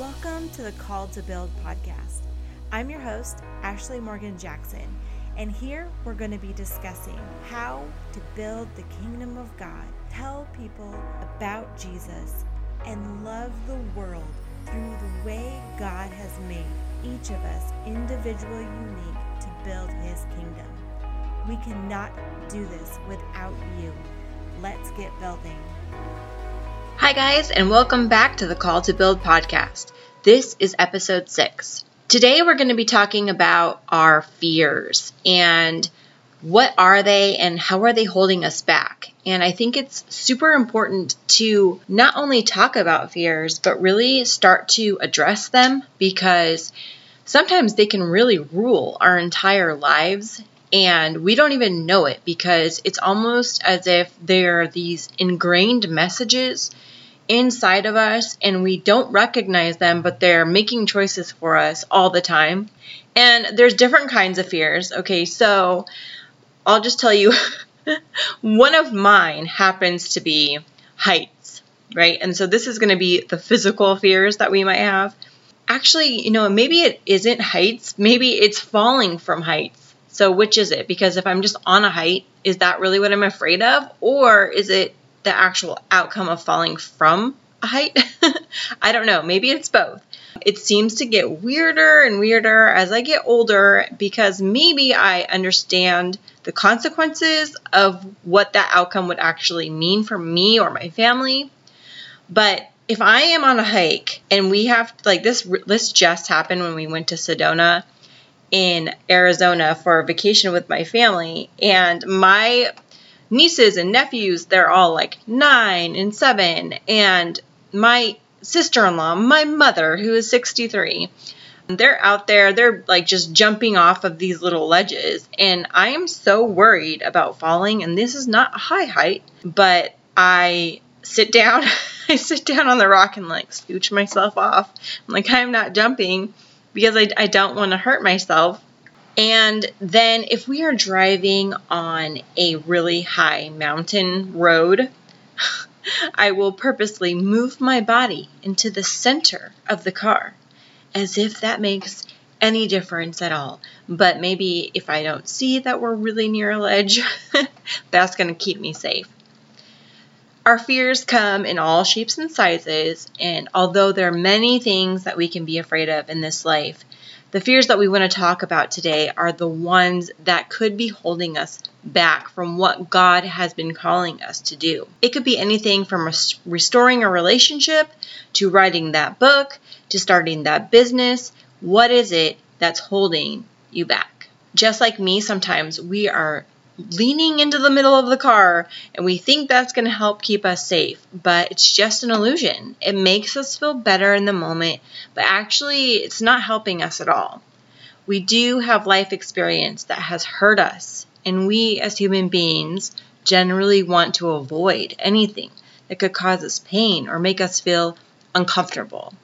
Welcome to the Call to Build podcast. I'm your host, Ashley Morgan Jackson, and here we're going to be discussing how to build the kingdom of God, tell people about Jesus, and love the world through the way God has made each of us individually unique to build his kingdom. We cannot do this without you. Let's get building. Hi, guys, and welcome back to the Call to Build podcast. This is episode six. Today, we're going to be talking about our fears and what are they and how are they holding us back. And I think it's super important to not only talk about fears, but really start to address them because sometimes they can really rule our entire lives and we don't even know it because it's almost as if there are these ingrained messages inside of us and we don't recognize them, but they're making choices for us all the time. And there's different kinds of fears. Okay, so I'll just tell you one of mine happens to be heights, right? And so this is going to be the physical fears that we might have. Actually, you know, maybe it isn't heights, maybe it's falling from heights. So, which is it? Because if I'm just on a height, is that really what I'm afraid of? Or is it the actual outcome of falling from a height. I don't know. Maybe it's both. It seems to get weirder and weirder as I get older because maybe I understand the consequences of what that outcome would actually mean for me or my family. But if I am on a hike and we have like this this just happened when we went to Sedona in Arizona for a vacation with my family and my nieces and nephews, they're all like nine and seven. And my sister in law, my mother, who is 63, they're out there, they're like just jumping off of these little ledges. And I am so worried about falling. And this is not a high height, but I sit down. I sit down on the rock and like scooch myself off. I'm like, I'm not jumping because I, I don't want to hurt myself. And then if we are driving on a really high mountain road, I will purposely move my body into the center of the car as if that makes any difference at all. But maybe if I don't see that we're really near a ledge, that's going to keep me safe. Our fears come in all shapes and sizes, and although there are many things that we can be afraid of in this life, the fears that we want to talk about today are the ones that could be holding us back from what God has been calling us to do. It could be anything from restoring a relationship to writing that book to starting that business. What is it that's holding you back? Just like me, sometimes we are leaning into the middle of the car and we think that's going to help keep us safe, but it's just an illusion. It makes us feel better in the moment, but actually, it's not helping us at all. We do have life experience that has hurt us, and we as human beings generally want to avoid anything that could cause us pain or make us feel uncomfortable.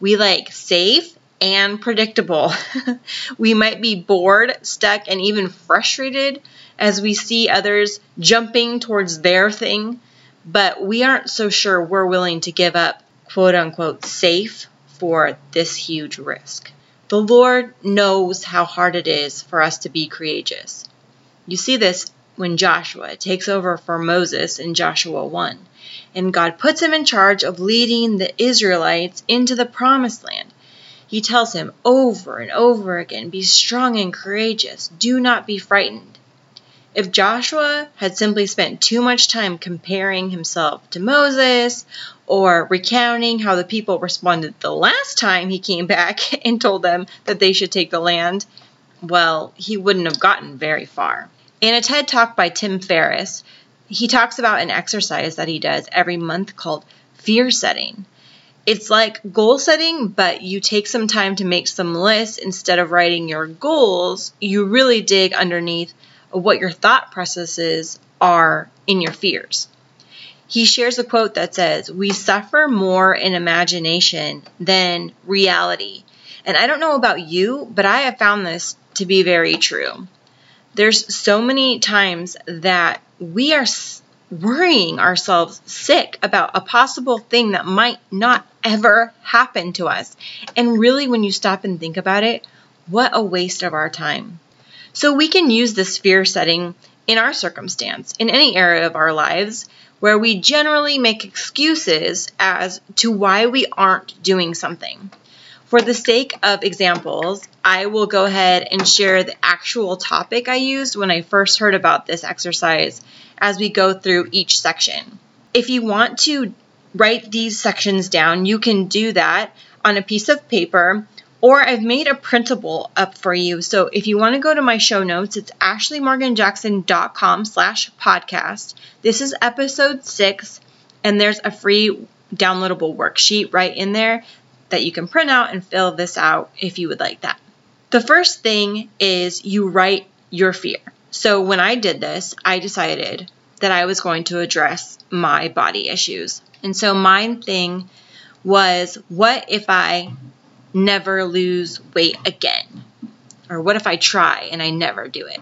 We like safe and predictable. we might be bored, stuck, and even frustrated as we see others jumping towards their thing, but we aren't so sure we're willing to give up quote unquote safe for this huge risk. The Lord knows how hard it is for us to be courageous. You see this when Joshua takes over for Moses in Joshua 1, and God puts him in charge of leading the Israelites into the promised land. He tells him over and over again, Be strong and courageous, do not be frightened. If Joshua had simply spent too much time comparing himself to Moses or recounting how the people responded the last time he came back and told them that they should take the land, well, he wouldn't have gotten very far. In a TED talk by Tim Ferriss, he talks about an exercise that he does every month called fear setting. It's like goal setting, but you take some time to make some lists instead of writing your goals. You really dig underneath what your thought processes are in your fears. He shares a quote that says, We suffer more in imagination than reality. And I don't know about you, but I have found this to be very true. There's so many times that we are worrying ourselves sick about a possible thing that might not ever happen to us. And really, when you stop and think about it, what a waste of our time. So, we can use this fear setting in our circumstance, in any area of our lives, where we generally make excuses as to why we aren't doing something. For the sake of examples, I will go ahead and share the actual topic I used when I first heard about this exercise as we go through each section. If you want to write these sections down, you can do that on a piece of paper or I've made a printable up for you. So if you want to go to my show notes, it's ashleymorganjackson.com slash podcast. This is episode six, and there's a free downloadable worksheet right in there that you can print out and fill this out if you would like that. The first thing is you write your fear. So when I did this, I decided that I was going to address my body issues. And so my thing was what if I never lose weight again? Or what if I try and I never do it?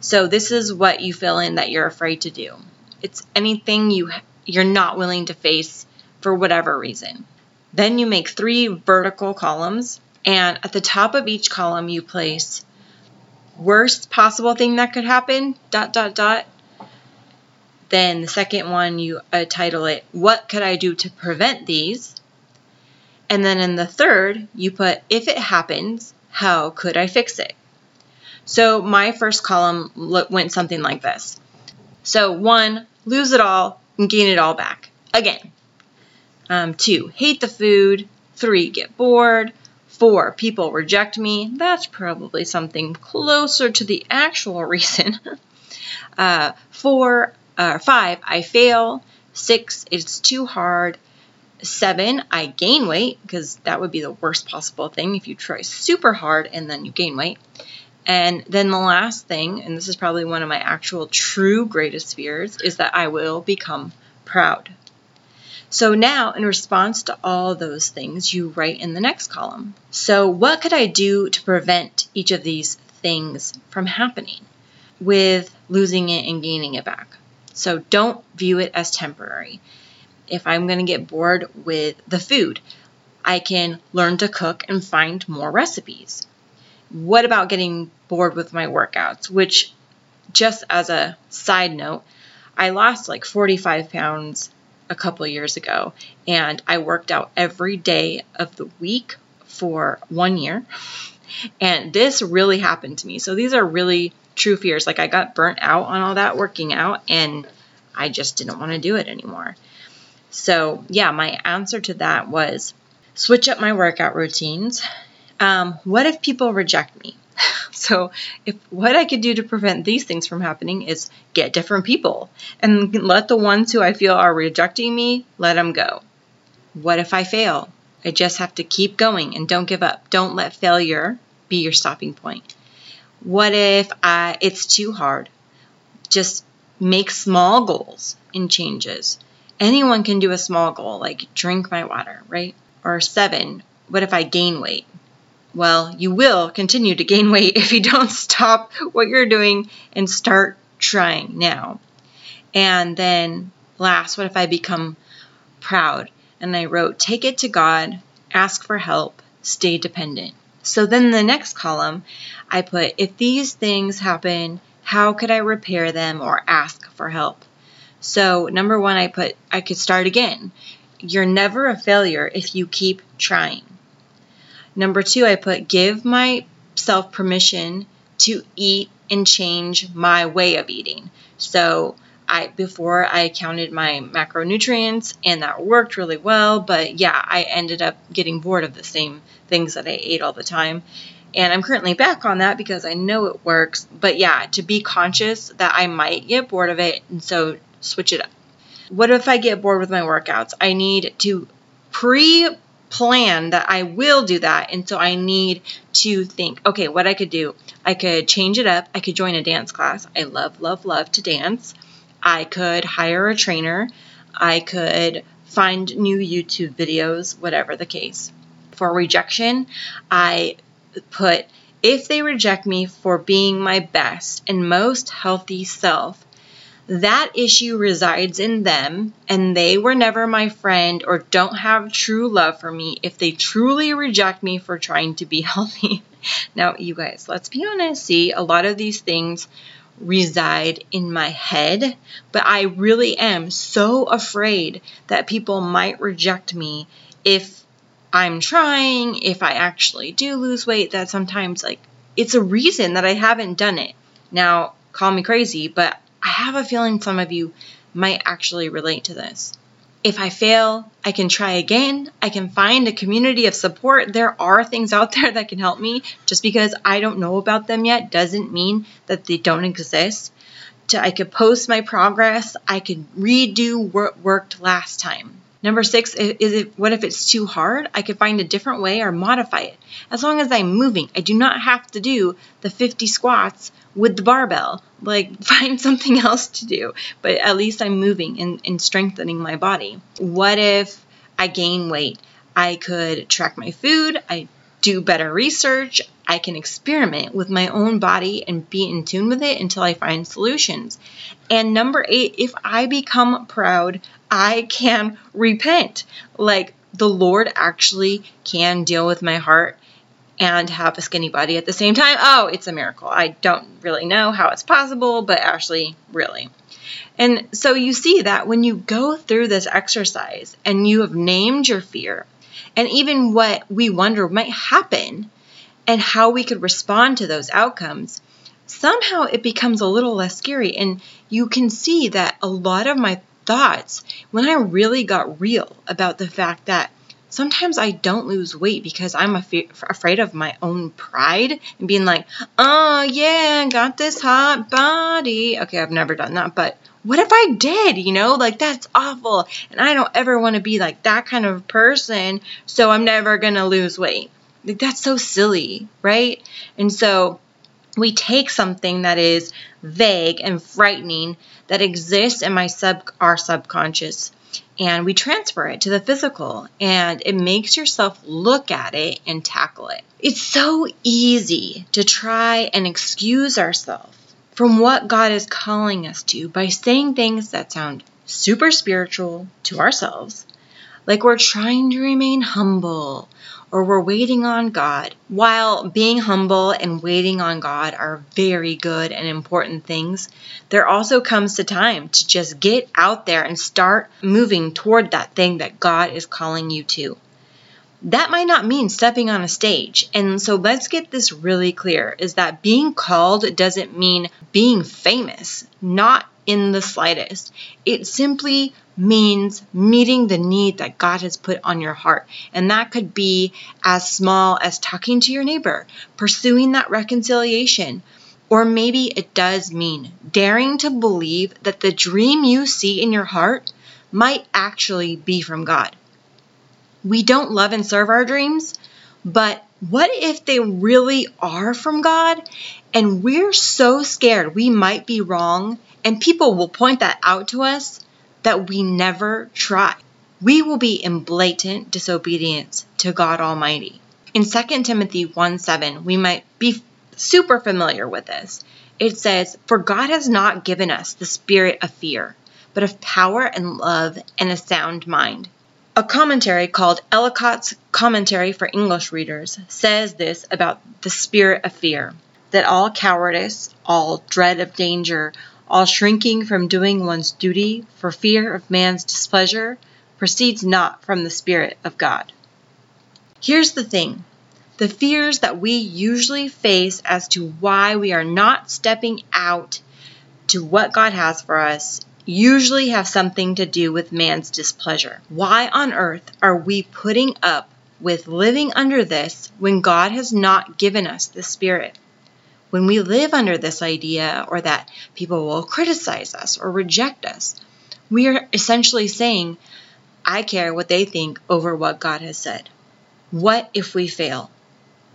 So this is what you fill in that you're afraid to do. It's anything you you're not willing to face for whatever reason. Then you make three vertical columns, and at the top of each column, you place worst possible thing that could happen, dot, dot, dot. Then the second one, you uh, title it, What Could I Do to Prevent These? And then in the third, you put, If it happens, how could I fix it? So my first column went something like this. So one, lose it all and gain it all back. Again, um, two, hate the food. Three, get bored. Four, people reject me. That's probably something closer to the actual reason. uh, four, uh, five, I fail. Six, it's too hard. Seven, I gain weight because that would be the worst possible thing if you try super hard and then you gain weight. And then the last thing, and this is probably one of my actual true greatest fears, is that I will become proud. So now, in response to all those things, you write in the next column. So, what could I do to prevent each of these things from happening with losing it and gaining it back? So, don't view it as temporary. If I'm going to get bored with the food, I can learn to cook and find more recipes. What about getting bored with my workouts? Which, just as a side note, I lost like 45 pounds a couple years ago, and I worked out every day of the week for one year. And this really happened to me. So these are really true fears. Like I got burnt out on all that working out, and I just didn't want to do it anymore. So, yeah, my answer to that was switch up my workout routines. Um, what if people reject me? So, if what I could do to prevent these things from happening is get different people and let the ones who I feel are rejecting me, let them go. What if I fail? I just have to keep going and don't give up. Don't let failure be your stopping point. What if I it's too hard? Just make small goals and changes. Anyone can do a small goal like drink my water, right? Or 7, what if I gain weight? Well, you will continue to gain weight if you don't stop what you're doing and start trying now. And then last, what if I become proud? And I wrote, take it to God, ask for help, stay dependent. So then the next column, I put, if these things happen, how could I repair them or ask for help? So number one, I put, I could start again. You're never a failure if you keep trying. Number two, I put give myself permission to eat and change my way of eating. So I before I counted my macronutrients and that worked really well, but yeah, I ended up getting bored of the same things that I ate all the time. And I'm currently back on that because I know it works. But yeah, to be conscious that I might get bored of it and so switch it up. What if I get bored with my workouts? I need to pre plan that I will do that. And so I need to think, okay, what I could do. I could change it up. I could join a dance class. I love, love, love to dance. I could hire a trainer. I could find new YouTube videos, whatever the case. For rejection, I put if they reject me for being my best and most healthy self, that issue resides in them, and they were never my friend or don't have true love for me if they truly reject me for trying to be healthy. now, you guys, let's be honest. See, a lot of these things reside in my head, but I really am so afraid that people might reject me if I'm trying, if I actually do lose weight, that sometimes, like, it's a reason that I haven't done it. Now, call me crazy, but I have a feeling some of you might actually relate to this. If I fail, I can try again. I can find a community of support. There are things out there that can help me. Just because I don't know about them yet doesn't mean that they don't exist. I could post my progress. I could redo what worked last time. Number six, is it what if it's too hard? I could find a different way or modify it. As long as I'm moving, I do not have to do the 50 squats with the barbell. Like, find something else to do. But at least I'm moving and, and strengthening my body. What if I gain weight? I could track my food, I do better research, I can experiment with my own body and be in tune with it until I find solutions. And number eight, if I become proud, I can repent. Like the Lord actually can deal with my heart and have a skinny body at the same time. Oh, it's a miracle. I don't really know how it's possible, but actually, really. And so you see that when you go through this exercise and you have named your fear and even what we wonder might happen and how we could respond to those outcomes, somehow it becomes a little less scary. And you can see that a lot of my thoughts, when I really got real about the fact that sometimes I don't lose weight because I'm af- afraid of my own pride and being like, oh, yeah, got this hot body. Okay, I've never done that, but what if I did? You know, like that's awful. And I don't ever want to be like that kind of person, so I'm never going to lose weight. Like, that's so silly, right? And so we take something that is vague and frightening that exists in my sub our subconscious and we transfer it to the physical and it makes yourself look at it and tackle it. It's so easy to try and excuse ourselves from what God is calling us to by saying things that sound super spiritual to ourselves, like we're trying to remain humble or we're waiting on God. While being humble and waiting on God are very good and important things, there also comes a time to just get out there and start moving toward that thing that God is calling you to. That might not mean stepping on a stage. And so let's get this really clear is that being called doesn't mean being famous, not in the slightest. It simply means meeting the need that God has put on your heart. And that could be as small as talking to your neighbor, pursuing that reconciliation. Or maybe it does mean daring to believe that the dream you see in your heart might actually be from God. We don't love and serve our dreams, but what if they really are from God and we're so scared we might be wrong and people will point that out to us that we never try. We will be in blatant disobedience to God Almighty. In 2 Timothy 1 7, we might be super familiar with this. It says, For God has not given us the spirit of fear, but of power and love and a sound mind. A commentary called Ellicott's Commentary for English Readers says this about the spirit of fear that all cowardice, all dread of danger, all shrinking from doing one's duty for fear of man's displeasure proceeds not from the Spirit of God. Here's the thing the fears that we usually face as to why we are not stepping out to what God has for us usually have something to do with man's displeasure. Why on earth are we putting up with living under this when God has not given us the Spirit? when we live under this idea or that people will criticize us or reject us, we are essentially saying, I care what they think over what God has said. What if we fail?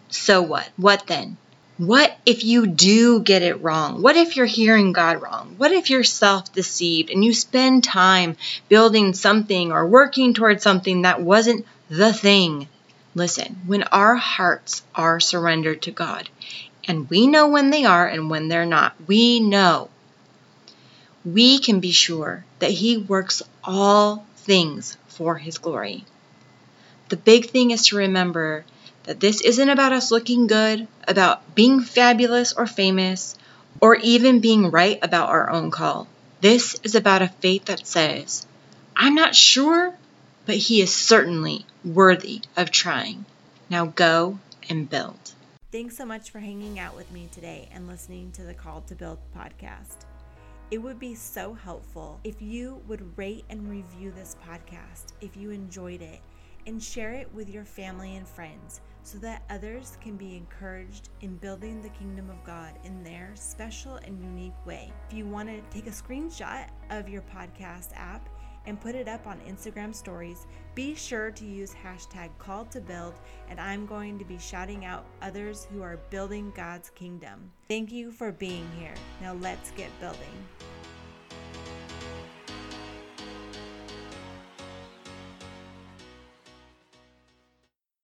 So what? What then? What if you do get it wrong? What if you're hearing God wrong? What if you're self deceived and you spend time building something or working towards something that wasn't the thing? Listen, when our hearts are surrendered to God, and we know when they are and when they're not. We know. we can be sure that He works all things for His glory. The big thing is to remember that this isn't about us looking good, about being fabulous or famous, or even being right about our own call. This is about a faith that says, I'm not sure, but He is certainly worthy of trying. Now go and build. Thanks so much for hanging out with me today and listening to the Call to Build podcast. It would be so helpful if you would rate and review this podcast if you enjoyed it and share it with your family and friends so that others can be encouraged in building the kingdom of God in their special and unique way. If you want to take a screenshot of your podcast app and put it up on Instagram stories, be sure to use hashtag call to build, and I'm going to be shouting out others who are building God's kingdom. Thank you for being here. Now let's get building.